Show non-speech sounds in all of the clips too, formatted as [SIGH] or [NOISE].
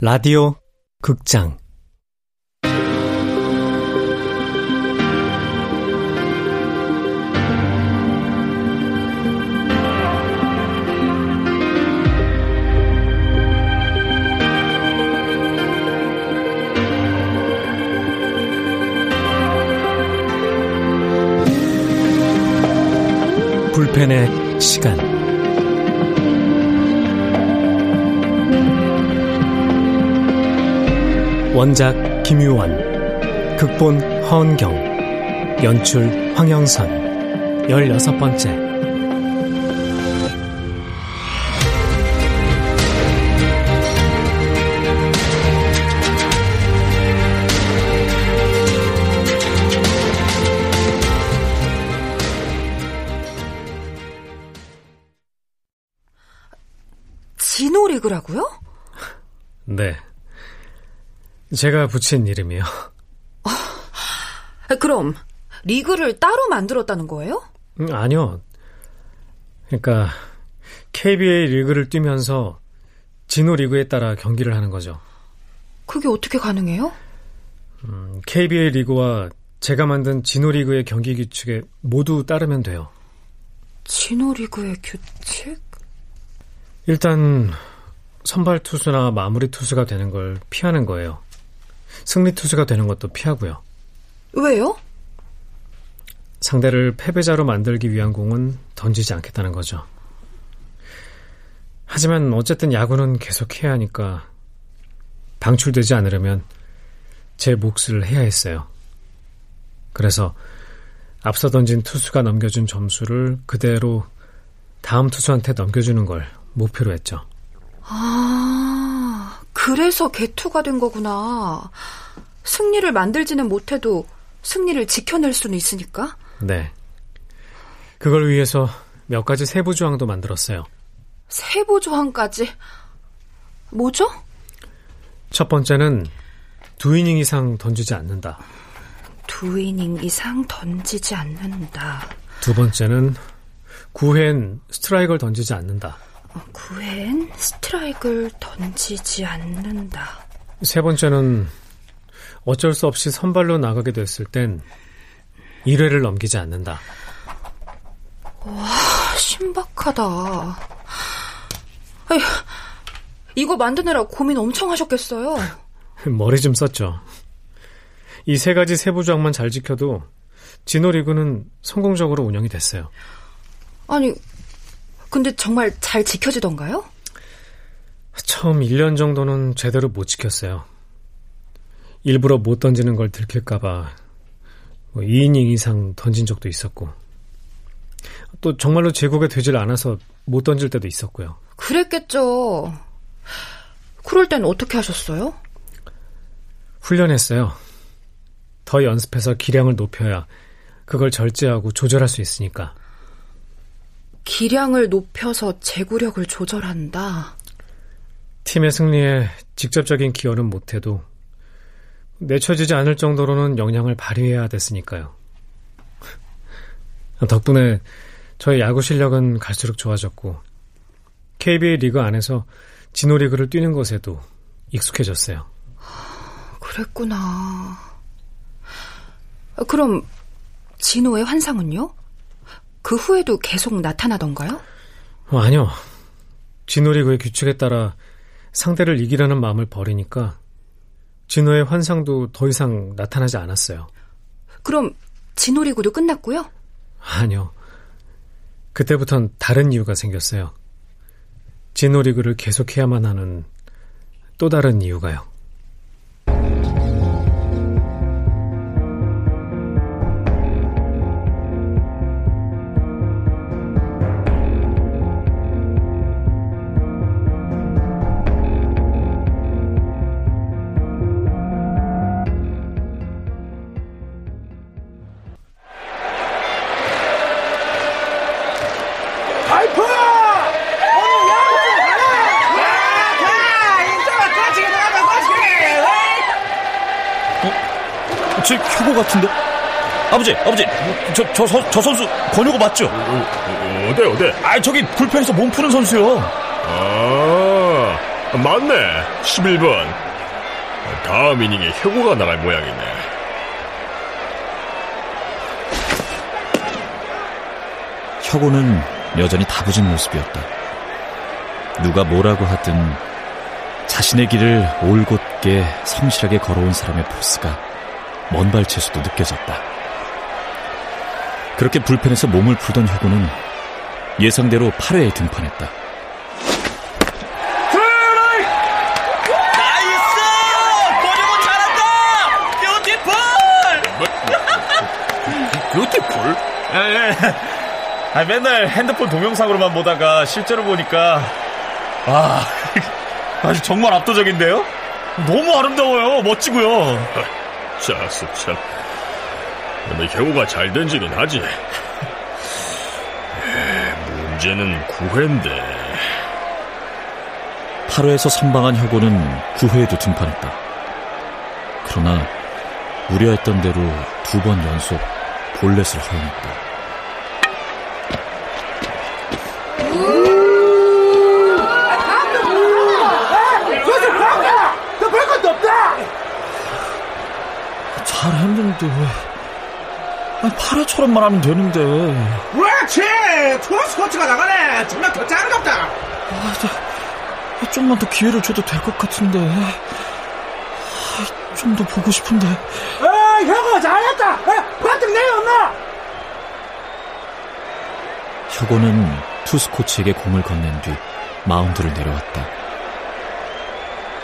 라디오 극장. 불펜의 시간 원작 김유원 극본 허은경 연출 황영선. 열여섯 번째 제가 붙인 이름이요. 아, 그럼 리그를 따로 만들었다는 거예요? 음, 아니요. 그러니까 KBA 리그를 뛰면서 진호 리그에 따라 경기를 하는 거죠. 그게 어떻게 가능해요? 음, KBA 리그와 제가 만든 진호 리그의 경기 규칙에 모두 따르면 돼요. 진호 리그의 규칙? 일단 선발 투수나 마무리 투수가 되는 걸 피하는 거예요. 승리 투수가 되는 것도 피하고요. 왜요? 상대를 패배자로 만들기 위한 공은 던지지 않겠다는 거죠. 하지만 어쨌든 야구는 계속 해야 하니까 방출되지 않으려면 제 몫을 해야 했어요. 그래서 앞서 던진 투수가 넘겨준 점수를 그대로 다음 투수한테 넘겨주는 걸 목표로 했죠. 아, 그래서 개투가 된 거구나. 승리를 만들지는 못해도 승리를 지켜낼 수는 있으니까? 네. 그걸 위해서 몇 가지 세부 조항도 만들었어요. 세부 조항까지? 뭐죠? 첫 번째는 두 이닝 이상 던지지 않는다. 두 이닝 이상 던지지 않는다. 두 번째는 9회엔 스트라이크를 던지지 않는다. 9회엔 스트라이크를 던지지 않는다. 세 번째는 어쩔 수 없이 선발로 나가게 됐을 땐 1회를 넘기지 않는다. 와, 신박하다. 에휴, 이거 만드느라 고민 엄청 하셨겠어요. [LAUGHS] 머리 좀 썼죠. 이 세 가지 세부 조항만 잘 지켜도 진호 리그는 성공적으로 운영이 됐어요. 아니, 근데 정말 잘 지켜지던가요? 처음 1년 정도는 제대로 못 지켰어요. 일부러 못 던지는 걸 들킬까봐 뭐 2이닝 이상 던진 적도 있었고 또 정말로 제국에 되질 않아서 못 던질 때도 있었고요. 그랬겠죠. 그럴 땐 어떻게 하셨어요? 훈련했어요. 더 연습해서 기량을 높여야 그걸 절제하고 조절할 수 있으니까. 기량을 높여서 제구력을 조절한다. 팀의 승리에 직접적인 기여는 못해도 내쳐지지 않을 정도로는 영향을 발휘해야 됐으니까요. 덕분에 저의 야구 실력은 갈수록 좋아졌고 KBA 리그 안에서 진호 리그를 뛰는 것에도 익숙해졌어요. 그랬구나. 그럼 진호의 환상은요? 그 후에도 계속 나타나던가요? 어, 아니요. 진호리 그의 규칙에 따라 상대를 이기려는 마음을 버리니까 진호의 환상도 더 이상 나타나지 않았어요. 그럼 진호리그도 끝났고요? 아니요. 그때부턴 다른 이유가 생겼어요. 진호리그를 계속해야만 하는 또 다른 이유가요. 제 효고 같은데? 아버지, 아버지, 저, 저, 저, 저 선수 권효고 맞죠? 어, 어디, 어디? 아, 저기 불펜에서 몸 푸는 선수요. 아, 맞네. 11번. 다음 이닝에 혁우가 나갈 모양이네. 혁오는 여전히 다부진 모습이었다. 누가 뭐라고 하든 자신의 길을 올곧게 성실하게 걸어온 사람의 포스가 먼 발치에서도 느껴졌다. 그렇게 불펜에서 몸을 풀던 혁오는 예상대로 8회에 등판했다. 뷰티풀? 예, 예. 아, 맨날 핸드폰 동영상으로만 보다가 실제로 보니까 아, [LAUGHS] 아주 정말 압도적인데요? 너무 아름다워요. 멋지고요. 자스 참. 근데 혁우가 잘 던지긴 하지. 문제는 9회인데. 8회에서 선방한 혁오는 9회에도 등판했다. 그러나 우려했던 대로 두 번 연속 볼넷을 허용했다. 잘 했는데 왜 8회처럼만 하면 되는데 그렇지! 투어스 코치가 나가네! 정말 더 짱갑다! 아, 좀만 더 기회를 줘도 될 것 같은데 아, 좀더 보고 싶은데 아, 형아, 잘했다! 반등 내렸나? 혁오는 투수 코치에게 공을 건넨 뒤 마운드를 내려왔다.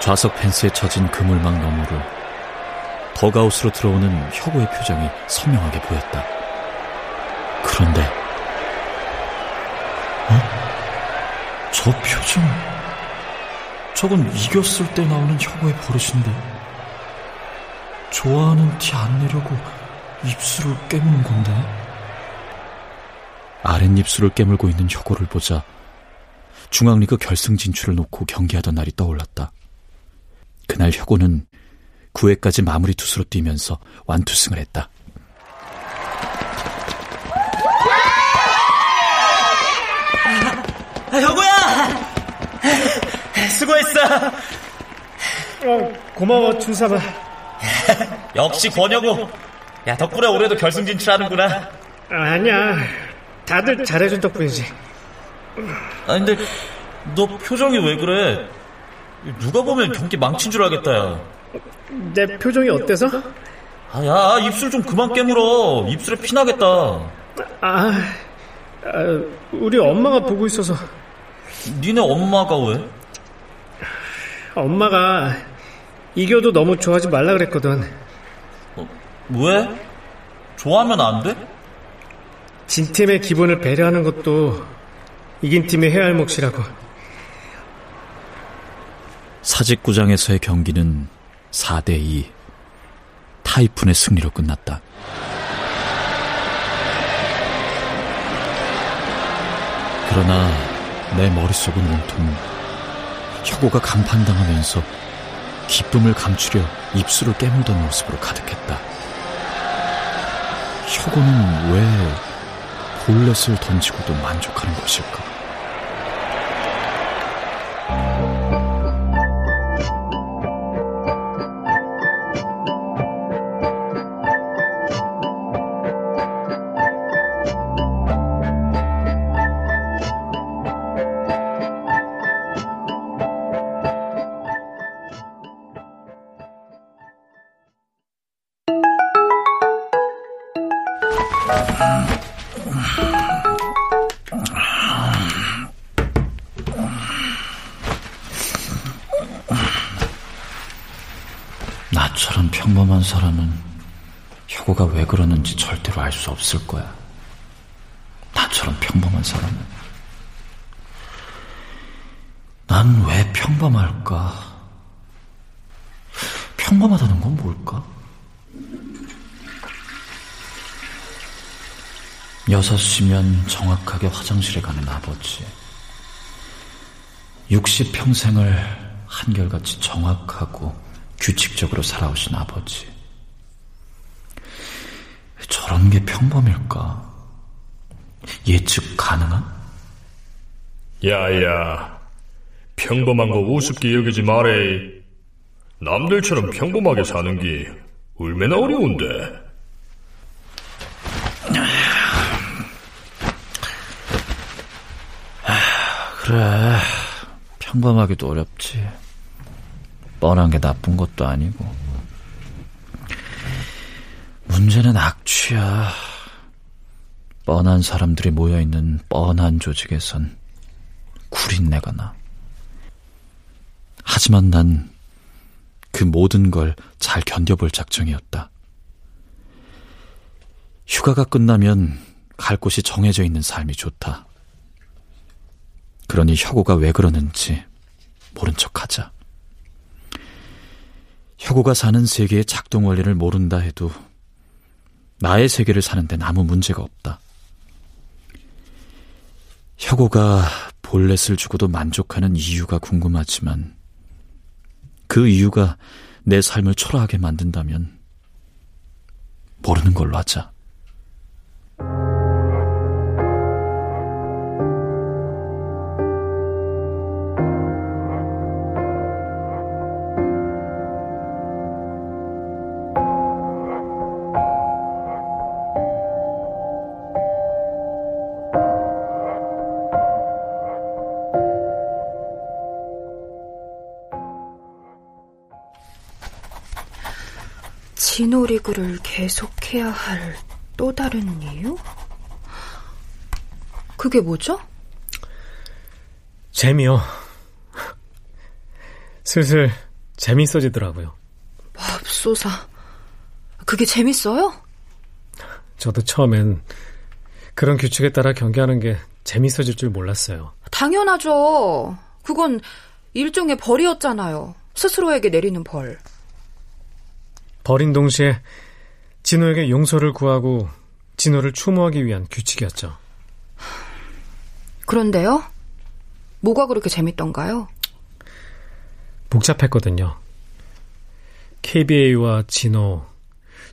좌석 펜스에 쳐진 그물망 너머로 더가웃으로 들어오는 혁오의 표정이 선명하게 보였다. 그런데 어? 저 표정 저건 이겼을 때 나오는 혁오의 버릇인데 좋아하는 티 안 내려고 입술을 깨무는 건데 아랫입술을 깨물고 있는 혁오를 보자 중앙리그 결승 진출을 놓고 경기하던 날이 떠올랐다. 그날 혁오는 9회까지 마무리 투수로 뛰면서 완투승을 했다. 아, 혁오야! 수고했어! 어, 고마워, 준삼아. 역시 권혁우. 야, 덕분에 올해도 결승 진출하는구나. 아니야. 다들 잘해준 덕분이지. 아, 근데 너 표정이 왜 그래? 누가 보면 경기 망친 줄 알겠다, 야. 내 표정이 어때서? 아, 야, 입술 좀 그만 깨물어. 입술에 피나겠다. 아, 아, 우리 엄마가 보고 있어서. 니네 엄마가 왜? 엄마가 이겨도 너무 좋아하지 말라 그랬거든. 왜? 좋아하면 안 돼? 진 팀의 기분을 배려하는 것도 이긴 팀이 해야 할 몫이라고. 사직구장에서의 경기는 4대2 타이푼의 승리로 끝났다. 그러나 내 머릿속은 온통 혁오가 강판당하면서 기쁨을 감추려 입술을 깨물던 모습으로 가득했다. 혁오는 왜 볼넷을 던지고도 만족하는 것일까? 나처럼 평범한 사람은 혁오가 왜 그러는지 절대로 알 수 없을 거야. 나처럼 평범한 사람은. 난 왜 평범할까? 평범하다는 건 뭘까? 여섯 시면 정확하게 화장실에 가는 아버지. 60평생을 한결같이 정확하고 규칙적으로 살아오신 아버지. 저런 게 평범일까? 예측 가능한? 야야, 평범한 거 우습게 여기지 말해. 남들처럼 평범하게 사는 게 얼마나 어려운데. 그래, 평범하기도 어렵지. 뻔한 게 나쁜 것도 아니고. 문제는 악취야. 뻔한 사람들이 모여있는 뻔한 조직에선 구린내가 나. 하지만 난 그 모든 걸 잘 견뎌볼 작정이었다. 휴가가 끝나면 갈 곳이 정해져 있는 삶이 좋다. 그러니 혁오가 왜 그러는지 모른 척 하자. 혁오가 사는 세계의 작동 원리를 모른다 해도 나의 세계를 사는 데는 아무 문제가 없다. 혁오가 볼넷을 주고도 만족하는 이유가 궁금하지만 그 이유가 내 삶을 초라하게 만든다면 모르는 걸로 하자. 진호리그를 계속해야 할 또 다른 이유? 그게 뭐죠? 재미요. 슬슬 재밌어지더라고요. 맙소사. 그게 재밌어요? 저도 처음엔 그런 규칙에 따라 경기하는 게 재밌어질 줄 몰랐어요. 당연하죠. 그건 일종의 벌이었잖아요. 스스로에게 내리는 벌. 버린 동시에 진호에게 용서를 구하고 진호를 추모하기 위한 규칙이었죠. 그런데요? 뭐가 그렇게 재밌던가요? 복잡했거든요. KBA와 진호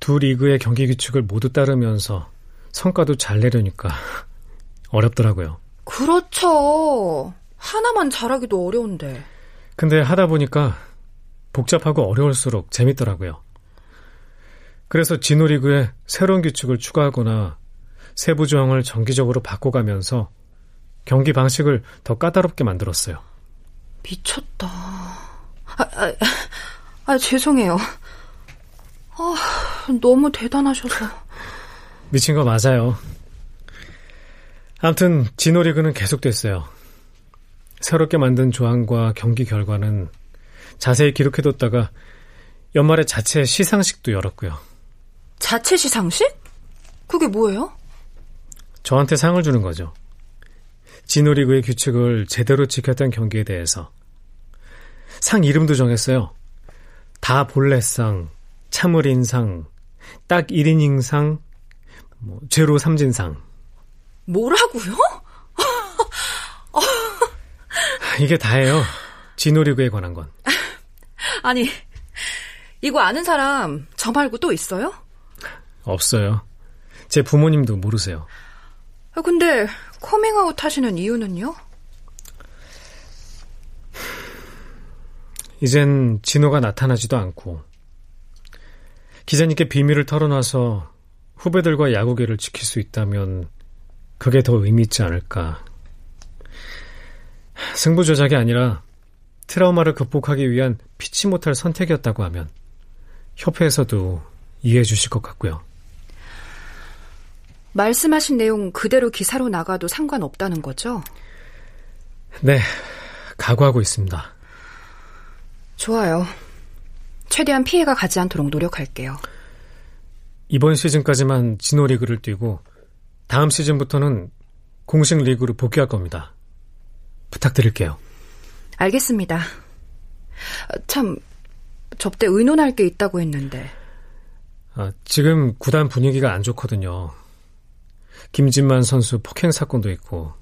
두 리그의 경기 규칙을 모두 따르면서 성과도 잘 내려니까 [LAUGHS] 어렵더라고요. 그렇죠. 하나만 잘하기도 어려운데. 근데 하다 보니까 복잡하고 어려울수록 재밌더라고요. 그래서 진호리그에 새로운 규칙을 추가하거나 세부 조항을 정기적으로 바꿔가면서 경기 방식을 더 까다롭게 만들었어요. 미쳤다. 아, 아, 아 죄송해요. 아, 너무 대단하셔서. 미친 거 맞아요. 아무튼 진호리그는 계속됐어요. 새롭게 만든 조항과 경기 결과는 자세히 기록해뒀다가 연말에 자체 시상식도 열었고요. 자체 시상식? 그게 뭐예요? 저한테 상을 주는 거죠. 진호리그의 규칙을 제대로 지켰던 경기에 대해서. 상 이름도 정했어요. 다 볼넷상, 참을인상, 딱 1이닝상, 뭐, 제로 삼진상. 뭐라고요? [LAUGHS] [LAUGHS] 이게 다예요. 진호리그에 관한 건. 아니, 이거 아는 사람 저 말고 또 있어요? 없어요. 제 부모님도 모르세요. 아, 근데 커밍아웃 하시는 이유는요? 이젠 진호가 나타나지도 않고 기자님께 비밀을 털어놔서 후배들과 야구계를 지킬 수 있다면 그게 더 의미 있지 않을까. 승부 조작이 아니라 트라우마를 극복하기 위한 피치 못할 선택이었다고 하면 협회에서도 이해해 주실 것 같고요. 말씀하신 내용 그대로 기사로 나가도 상관없다는 거죠? 네, 각오하고 있습니다. 좋아요. 최대한 피해가 가지 않도록 노력할게요. 이번 시즌까지만 진호 리그를 뛰고 다음 시즌부터는 공식 리그로 복귀할 겁니다. 부탁드릴게요. 알겠습니다. 참, 접대 의논할 게 있다고 했는데. 아, 지금 구단 분위기가 안 좋거든요. 김진만 선수 폭행 사건도 있고.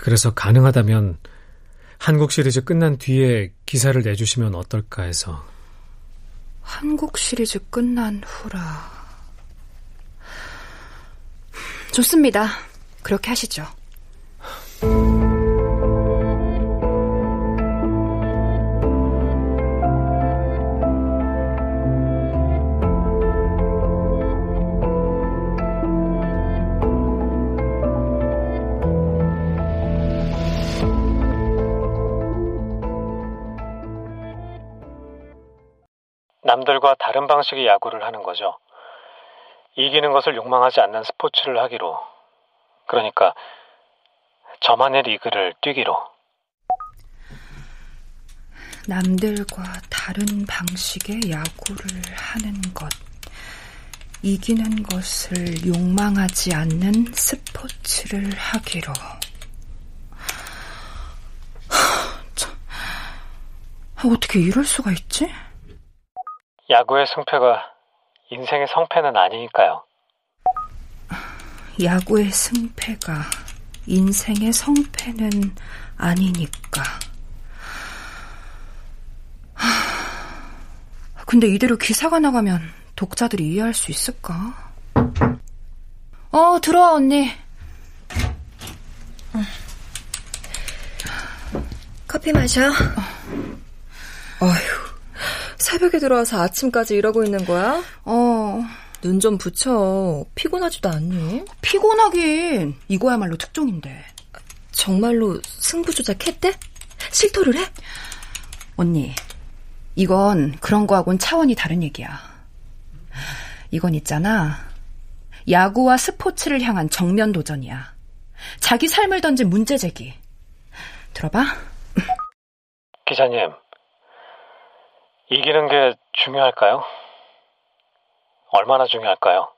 그래서 가능하다면 한국 시리즈 끝난 뒤에 기사를 내주시면 어떨까 해서. 한국 시리즈 끝난 후라. 좋습니다. 그렇게 하시죠. 남들과 다른 방식의 야구를 하는 거죠. 이기는 것을 욕망하지 않는 스포츠를 하기로. 그러니까 저만의 리그를 뛰기로. 남들과 다른 방식의 야구를 하는 것. 이기는 것을 욕망하지 않는 스포츠를 하기로. 어떻게 이럴 수가 있지? 야구의 승패가 인생의 성패는 아니니까요. 야구의 승패가 인생의 성패는 아니니까. 근데 이대로 기사가 나가면 독자들이 이해할 수 있을까? 어, 들어와, 언니. 커피 마셔. 어휴, 새벽에 들어와서 아침까지 이러고 있는 거야? 어. 눈 좀 붙여. 피곤하지도 않니? 피곤하긴. 이거야말로 특종인데. 정말로 승부 조작했대? 실토를 해? 언니, 이건 그런 거하고는 차원이 다른 얘기야. 이건 있잖아. 야구와 스포츠를 향한 정면 도전이야. 자기 삶을 던진 문제 제기. 들어봐. 기자님, 이기는 게 중요할까요? 얼마나 중요할까요?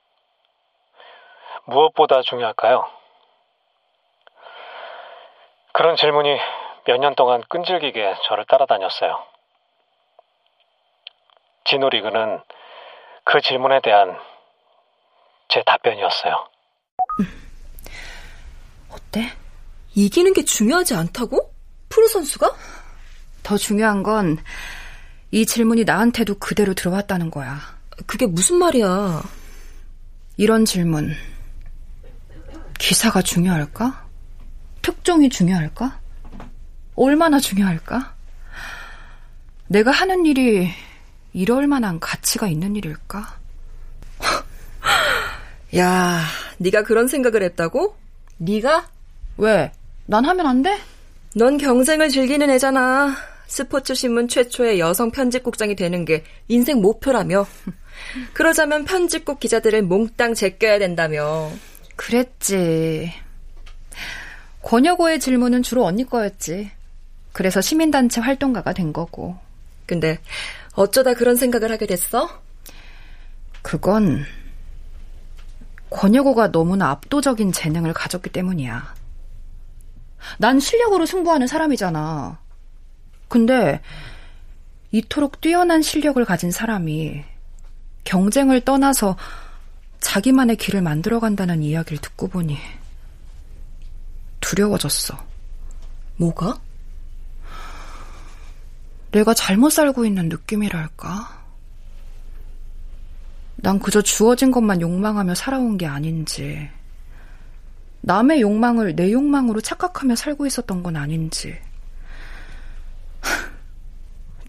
무엇보다 중요할까요? 그런 질문이 몇 년 동안 끈질기게 저를 따라다녔어요. 진호리그는 그 질문에 대한 제 답변이었어요. 어때? 이기는 게 중요하지 않다고? 프로 선수가? 더 중요한 건 이 질문이 나한테도 그대로 들어왔다는 거야. 그게 무슨 말이야? 이런 질문. 기사가 중요할까? 특종이 중요할까? 얼마나 중요할까? 내가 하는 일이 이럴 만한 가치가 있는 일일까? [LAUGHS] 야, 네가 그런 생각을 했다고? 네가? 왜? 난 하면 안 돼? 넌 경쟁을 즐기는 애잖아. 스포츠 신문 최초의 여성 편집국장이 되는 게 인생 목표라며. [LAUGHS] 그러자면 편집국 기자들을 몽땅 제껴야 된다며. 그랬지. 권여고의 질문은 주로 언니 거였지. 그래서 시민단체 활동가가 된 거고. 근데 어쩌다 그런 생각을 하게 됐어? 그건 권여고가 너무나 압도적인 재능을 가졌기 때문이야. 난 실력으로 승부하는 사람이잖아. 근데 이토록 뛰어난 실력을 가진 사람이 경쟁을 떠나서 자기만의 길을 만들어 간다는 이야기를 듣고 보니 두려워졌어. 뭐가? 내가 잘못 살고 있는 느낌이랄까? 난 그저 주어진 것만 욕망하며 살아온 게 아닌지, 남의 욕망을 내 욕망으로 착각하며 살고 있었던 건 아닌지,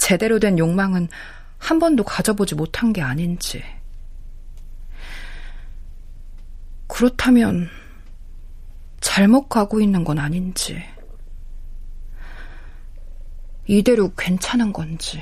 제대로 된 욕망은 한 번도 가져보지 못한 게 아닌지. 그렇다면 잘못 가고 있는 건 아닌지. 이대로 괜찮은 건지.